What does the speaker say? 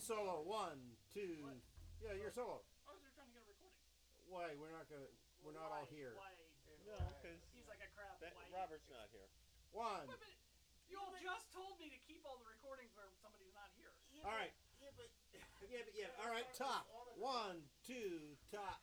Solo. One, two. What? Yeah, you're solo. I was trying to get a recording. Why? We're not gonna. We're not all here. Why? No, because He's like a crap. Why? Robert's not here. One. Wait, you all just told me to keep all the recordings where somebody's not here. All right. Yeah, but Yeah, but yeah. All right. Top. One, two. Top.